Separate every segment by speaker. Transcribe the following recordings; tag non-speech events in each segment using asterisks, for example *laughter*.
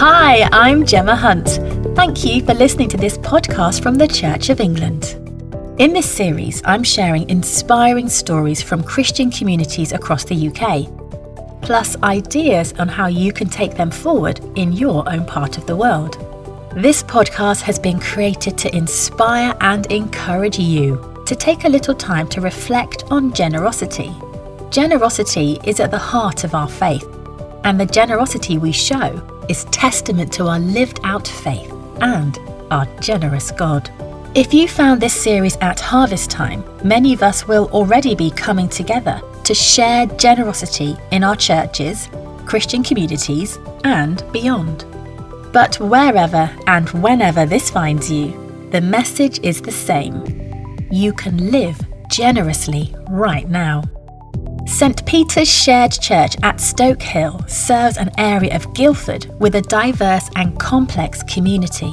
Speaker 1: Hi, I'm Gemma Hunt. Thank you for listening to this podcast from the Church of England. In this series, I'm sharing inspiring stories from Christian communities across the UK, plus ideas on how you can take them forward in your own part of the world. This podcast has been created to inspire and encourage you to take a little time to reflect on generosity. Generosity is at the heart of our faith, and the generosity we show is testament to our lived out faith and our generous God. If you found this series at harvest time, many of us will already be coming together to share generosity in our churches, Christian communities, and beyond. But wherever and whenever this finds you, the message is the same. You can live generously right now. St Peter's Shared Church at Stoke Hill serves an area of Guildford with a diverse and complex community.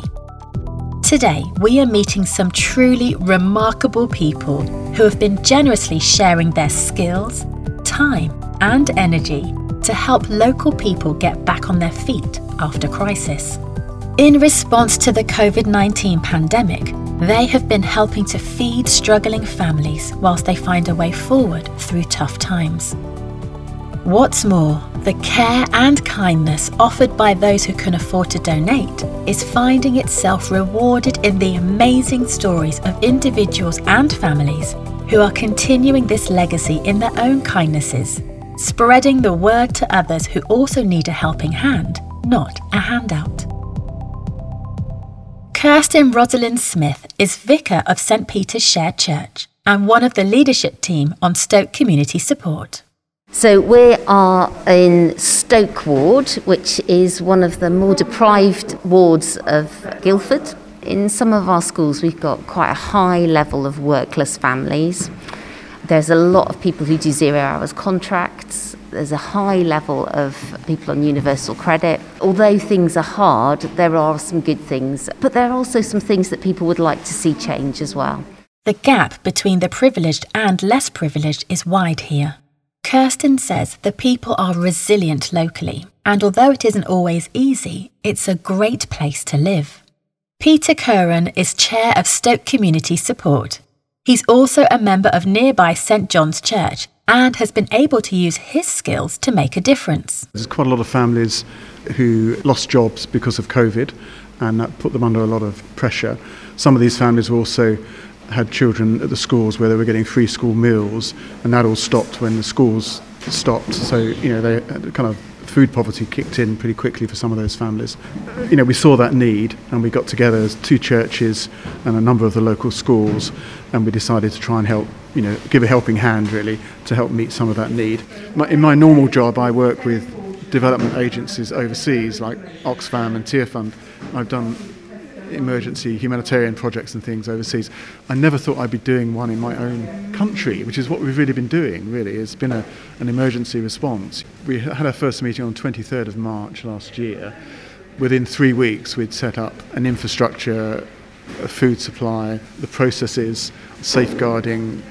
Speaker 1: Today, we are meeting some truly remarkable people who have been generously sharing their skills, time, and energy to help local people get back on their feet after crisis. In response to the COVID 19 pandemic, they have been helping to feed struggling families whilst they find a way forward through tough times. What's more, the care and kindness offered by those who can afford to donate is finding itself rewarded in the amazing stories of individuals and families who are continuing this legacy in their own kindnesses, spreading the word to others who also need a helping hand, not a handout. Kirsten Rosalind Smith is vicar of St Peter's Shared Church and one of the leadership team on Stoke Community Support.
Speaker 2: So we are in Stoke Ward, which is one of the more deprived wards of Guildford. In some of our schools, we've got quite a high level of workless families. There's a lot of people who do zero hours contracts. There's a high level of people on universal credit. Although things are hard, there are some good things, but there are also some things that people would like to see change as well.
Speaker 1: The gap between the privileged and less privileged is wide here. Kirsten says the people are resilient locally, and although it isn't always easy, it's a great place to live. Peter Curran is chair of Stoke Community Support. He's also a member of nearby St John's Church and has been able to use his skills to make a difference.
Speaker 3: There's quite a lot of families who lost jobs because of COVID, and that put them under a lot of pressure. Some of these families also had children at the schools where they were getting free school meals, and that all stopped when the schools stopped. So, you know, they kind of food poverty kicked in pretty quickly for some of those families. You know, we saw that need and we got together as two churches and a number of the local schools and we decided to try and help, you know, give a helping hand really to help meet some of that need. In my normal job, I work with development agencies overseas like Oxfam and Tearfund. I've done emergency humanitarian projects and things overseas. I never thought I'd be doing one in my own country, which is what we've really been doing, really. It's been a, an emergency response. We had our first meeting on 23rd of March last year. Within three weeks, we'd set up an infrastructure, a food supply, the processes, safeguarding,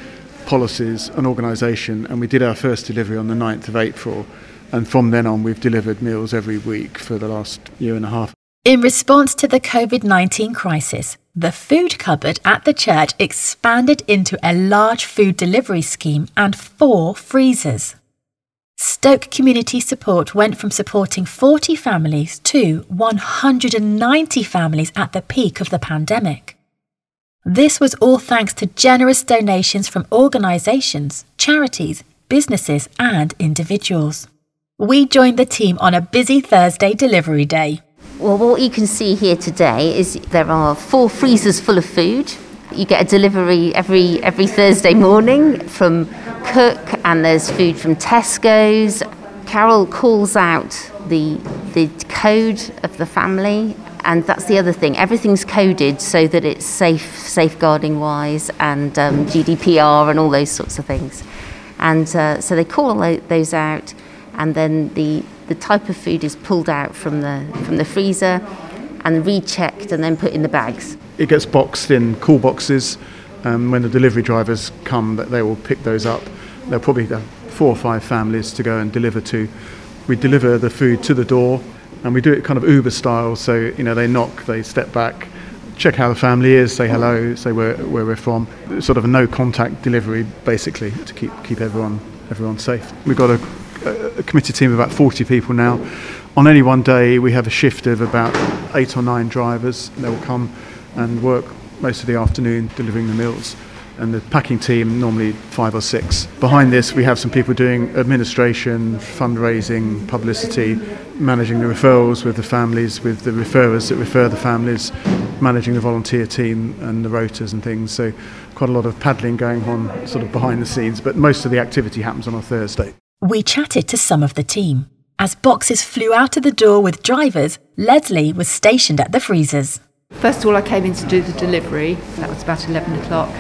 Speaker 3: policies, an organisation, and we did our first delivery on the 9th of April. And from then on, we've delivered meals every week for the last year and a half.
Speaker 1: In response to the COVID 19 crisis, the food cupboard at the church expanded into a large food delivery scheme and four freezers. Stoke Community Support went from supporting 40 families to 190 families at the peak of the pandemic. This was all thanks to generous donations from organisations, charities, businesses, and individuals. We joined the team on a busy Thursday delivery day.
Speaker 2: Well, what you can see here today is there are four freezers full of food. You get a delivery every every Thursday morning from Cook, and there's food from Tesco's. Carol calls out the the code of the family, and that's the other thing. Everything's coded so that it's safe, safeguarding wise, and um, GDPR and all those sorts of things. And uh, so they call those out, and then the the type of food is pulled out from the from the freezer and rechecked and then put in the bags.
Speaker 3: It gets boxed in cool boxes. Um, when the delivery drivers come, they will pick those up. They'll probably have four or five families to go and deliver to. We deliver the food to the door. And we do it kind of Uber style, so you know they knock, they step back, check how the family is, say hello, say where, where we're from. Sort of a no contact delivery, basically, to keep keep everyone everyone safe. We've got a, a committee team of about 40 people now. On any one day, we have a shift of about eight or nine drivers. They will come and work most of the afternoon delivering the meals and the packing team normally five or six. Behind this, we have some people doing administration, fundraising, publicity, managing the referrals with the families, with the referrers that refer the families, managing the volunteer team and the rotas and things. So quite a lot of paddling going on sort of behind the scenes, but most of the activity happens on a Thursday.
Speaker 1: We chatted to some of the team. As boxes flew out of the door with drivers, Leslie was stationed at the freezers.
Speaker 4: First of all, I came in to do the delivery. That was about 11 o'clock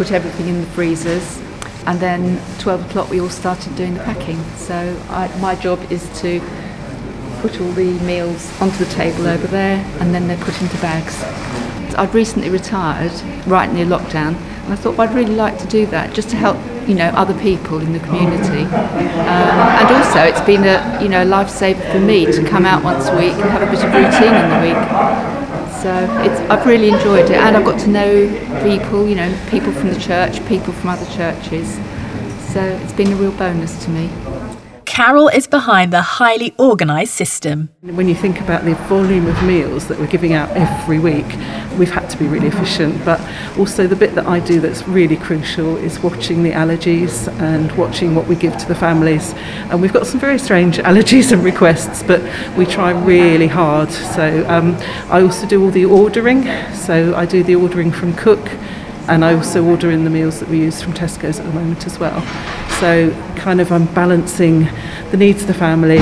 Speaker 4: put everything in the freezers. And then 12 o'clock, we all started doing the packing. So I, my job is to put all the meals onto the table over there, and then they're put into bags. I'd recently retired right near lockdown, and I thought well, I'd really like to do that just to help you know other people in the community. Um, and also, it's been a you know lifesaver for me to come out once a week and have a bit of routine in the week. So I've really enjoyed it, and I've got to know people, you know, people from the church, people from other churches. So it's been a real bonus to me.
Speaker 1: Carol is behind the highly organised system.
Speaker 5: When you think about the volume of meals that we're giving out every week, we've had to be really efficient. But also, the bit that I do that's really crucial is watching the allergies and watching what we give to the families. And we've got some very strange *laughs* allergies and requests, but we try really hard. So, um, I also do all the ordering. So, I do the ordering from Cook and I also order in the meals that we use from Tesco's at the moment as well. So, kind of, I'm balancing the needs of the families,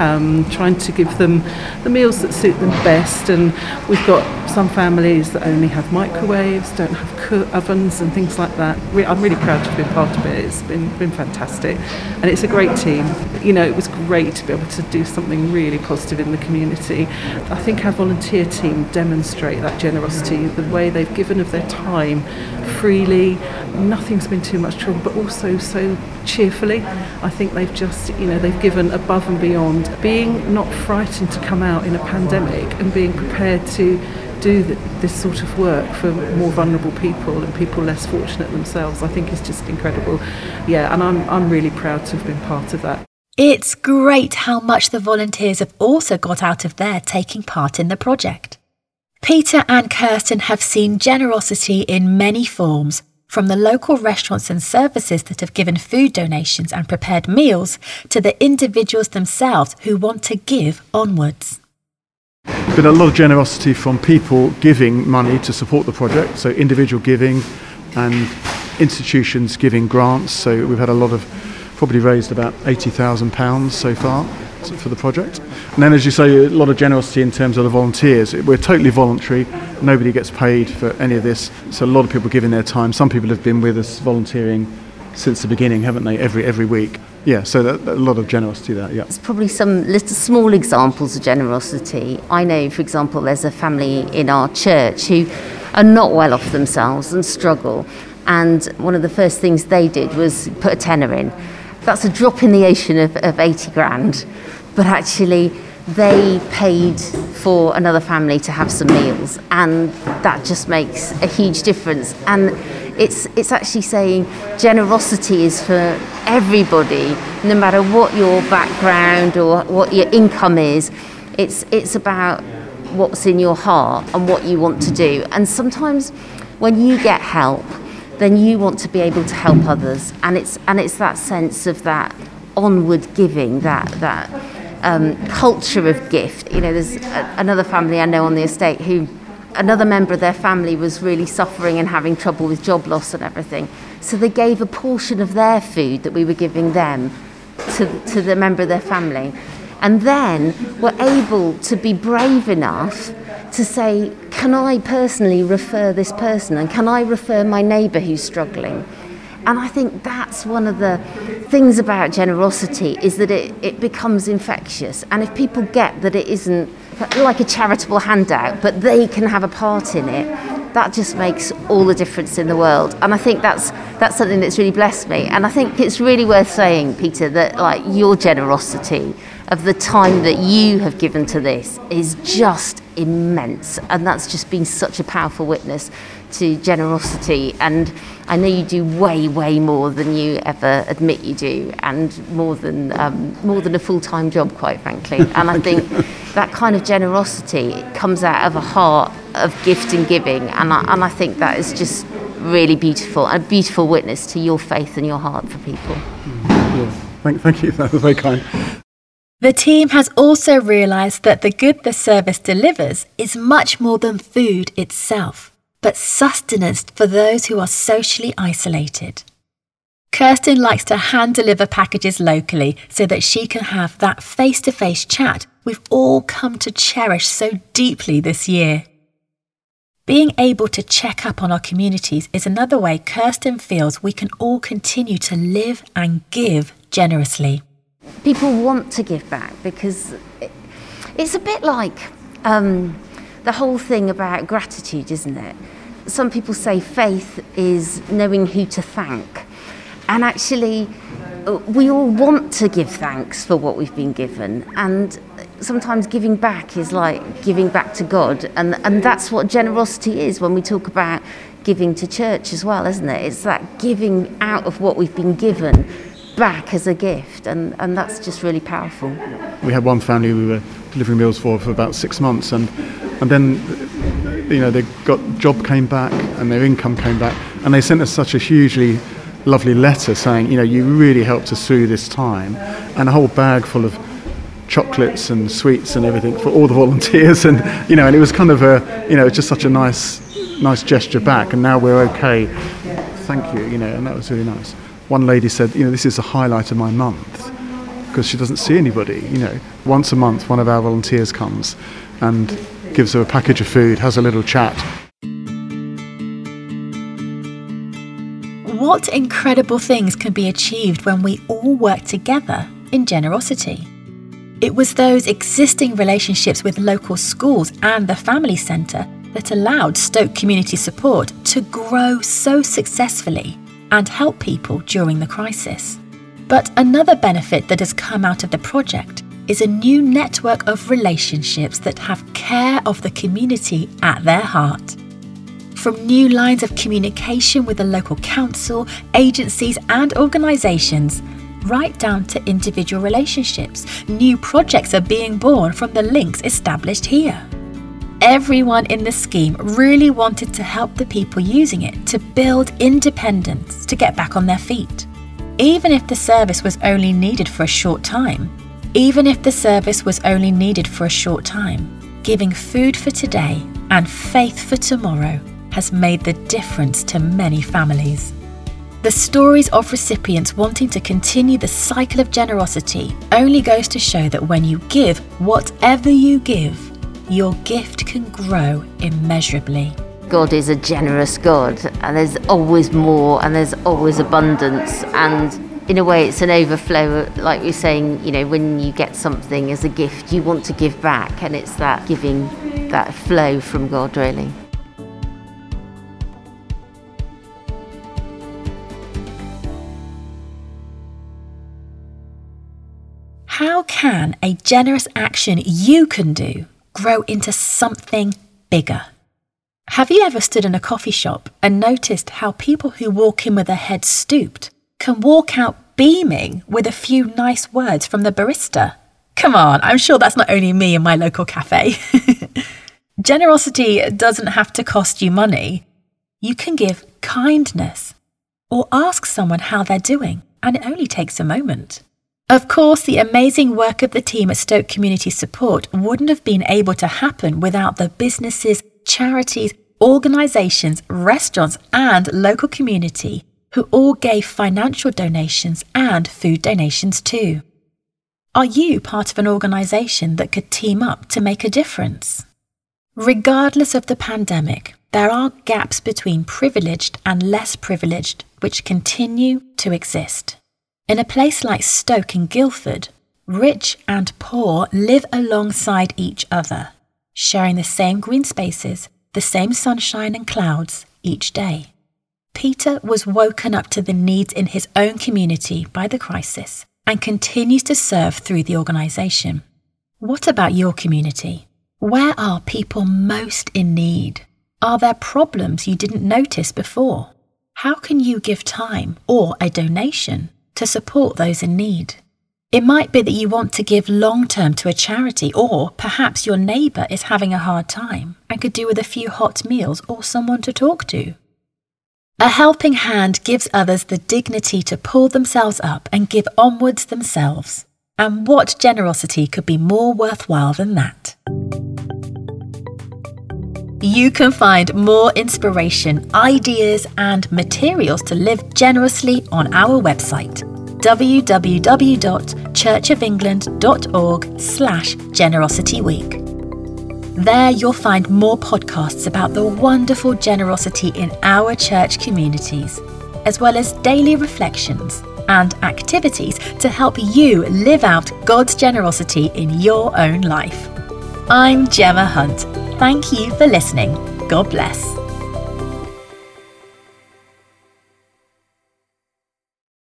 Speaker 5: um, trying to give them the meals that suit them best. And we've got some families that only have microwaves, don't have ovens, and things like that. I'm really proud to have been part of it. It's been, been fantastic. And it's a great team. You know, it was great to be able to do something really positive in the community. I think our volunteer team demonstrate that generosity, the way they've given of their time freely. Nothing's been too much trouble, but also so cheerfully. I think they've just, you know, they've given above and beyond. Being not frightened to come out in a pandemic and being prepared to do this sort of work for more vulnerable people and people less fortunate themselves, I think is just incredible. Yeah, and I'm, I'm really proud to have been part of that.
Speaker 1: It's great how much the volunteers have also got out of their taking part in the project. Peter and Kirsten have seen generosity in many forms, from the local restaurants and services that have given food donations and prepared meals to the individuals themselves who want to give onwards.
Speaker 3: There's been a lot of generosity from people giving money to support the project, so individual giving and institutions giving grants. So we've had a lot of, probably raised about £80,000 so far for the project. And then, as you say, a lot of generosity in terms of the volunteers. We're totally voluntary. Nobody gets paid for any of this. So a lot of people giving their time. Some people have been with us volunteering since the beginning, haven't they? Every every week. Yeah. So that, a lot of generosity there. Yeah.
Speaker 2: There's probably some little small examples of generosity. I know, for example, there's a family in our church who are not well off themselves and struggle. And one of the first things they did was put a tenner in. That's a drop in the ocean of, of 80 grand. But actually, they paid for another family to have some meals and that just makes a huge difference. And it's it's actually saying generosity is for everybody no matter what your background or what your income is. It's it's about what's in your heart and what you want to do. And sometimes when you get help then you want to be able to help others and it's and it's that sense of that onward giving that that um, culture of gift. You know, there's a, another family I know on the estate who another member of their family was really suffering and having trouble with job loss and everything. So they gave a portion of their food that we were giving them to, to the member of their family. And then were able to be brave enough to say, Can I personally refer this person? And can I refer my neighbour who's struggling? And I think that's one of the things about generosity is that it, it becomes infectious. And if people get that it isn't like a charitable handout, but they can have a part in it, that just makes all the difference in the world. And I think that's that's something that's really blessed me. And I think it's really worth saying, Peter, that like your generosity of the time that you have given to this is just immense. And that's just been such a powerful witness to generosity. And I know you do way, way more than you ever admit you do, and more than um, more than a full time job, quite frankly. *laughs* And I think that kind of generosity comes out of a heart of gift and giving, and I, and I think that is just really beautiful, a beautiful witness to your faith and your heart for people.
Speaker 3: Yeah. Thank, thank you. That was very kind.
Speaker 1: The team has also realised that the good the service delivers is much more than food itself but sustenance for those who are socially isolated. Kirsten likes to hand deliver packages locally so that she can have that face to face chat we've all come to cherish so deeply this year. Being able to check up on our communities is another way Kirsten feels we can all continue to live and give generously.
Speaker 2: People want to give back because it's a bit like um, the whole thing about gratitude, isn't it? Some people say faith is knowing who to thank. And actually, uh, we all want to give thanks for what we've been given. And sometimes giving back is like giving back to God. And, and that's what generosity is when we talk about giving to church as well, isn't it? It's that giving out of what we've been given back as a gift. And, and that's just really powerful.
Speaker 3: We had one family we were delivering meals for for about six months. And and then you know they got job came back and their income came back and they sent us such a hugely lovely letter saying you know you really helped us through this time and a whole bag full of chocolates and sweets and everything for all the *laughs* volunteers and you know and it was kind of a you know it's just such a nice nice gesture back and now we're okay thank you you know and that was really nice one lady said you know this is the highlight of my month because she doesn't see anybody you know once a month one of our volunteers comes and gives her a package of food, has a little chat.
Speaker 1: What incredible things can be achieved when we all work together in generosity? It was those existing relationships with local schools and the family centre that allowed Stoke Community Support to grow so successfully and help people during the crisis. But another benefit that has come out of the project is a new network of relationships that have care of the community at their heart. From new lines of communication with the local council, agencies, and organisations, right down to individual relationships, new projects are being born from the links established here. Everyone in the scheme really wanted to help the people using it to build independence to get back on their feet. Even if the service was only needed for a short time, even if the service was only needed for a short time, giving food for today and faith for tomorrow has made the difference to many families. The stories of recipients wanting to continue the cycle of generosity only goes to show that when you give whatever you give, your gift can grow immeasurably.
Speaker 2: God is a generous God, and there's always more, and there's always abundance, and in a way it's an overflow like you're saying you know when you get something as a gift you want to give back and it's that giving that flow from god really
Speaker 1: how can a generous action you can do grow into something bigger have you ever stood in a coffee shop and noticed how people who walk in with their heads stooped can walk out beaming with a few nice words from the barista. Come on, I'm sure that's not only me in my local cafe. *laughs* Generosity doesn't have to cost you money. You can give kindness or ask someone how they're doing, and it only takes a moment. Of course, the amazing work of the team at Stoke Community Support wouldn't have been able to happen without the businesses, charities, organisations, restaurants, and local community who all gave financial donations and food donations too. Are you part of an organisation that could team up to make a difference? Regardless of the pandemic, there are gaps between privileged and less privileged which continue to exist. In a place like Stoke and Guildford, rich and poor live alongside each other, sharing the same green spaces, the same sunshine and clouds each day. Peter was woken up to the needs in his own community by the crisis and continues to serve through the organisation. What about your community? Where are people most in need? Are there problems you didn't notice before? How can you give time or a donation to support those in need? It might be that you want to give long term to a charity, or perhaps your neighbour is having a hard time and could do with a few hot meals or someone to talk to. A helping hand gives others the dignity to pull themselves up and give onwards themselves. And what generosity could be more worthwhile than that? You can find more inspiration, ideas, and materials to live generously on our website www.churchofengland.org slash generosityweek. There you'll find more podcasts about the wonderful generosity in our church communities, as well as daily reflections and activities to help you live out God's generosity in your own life. I'm Gemma Hunt. Thank you for listening. God bless.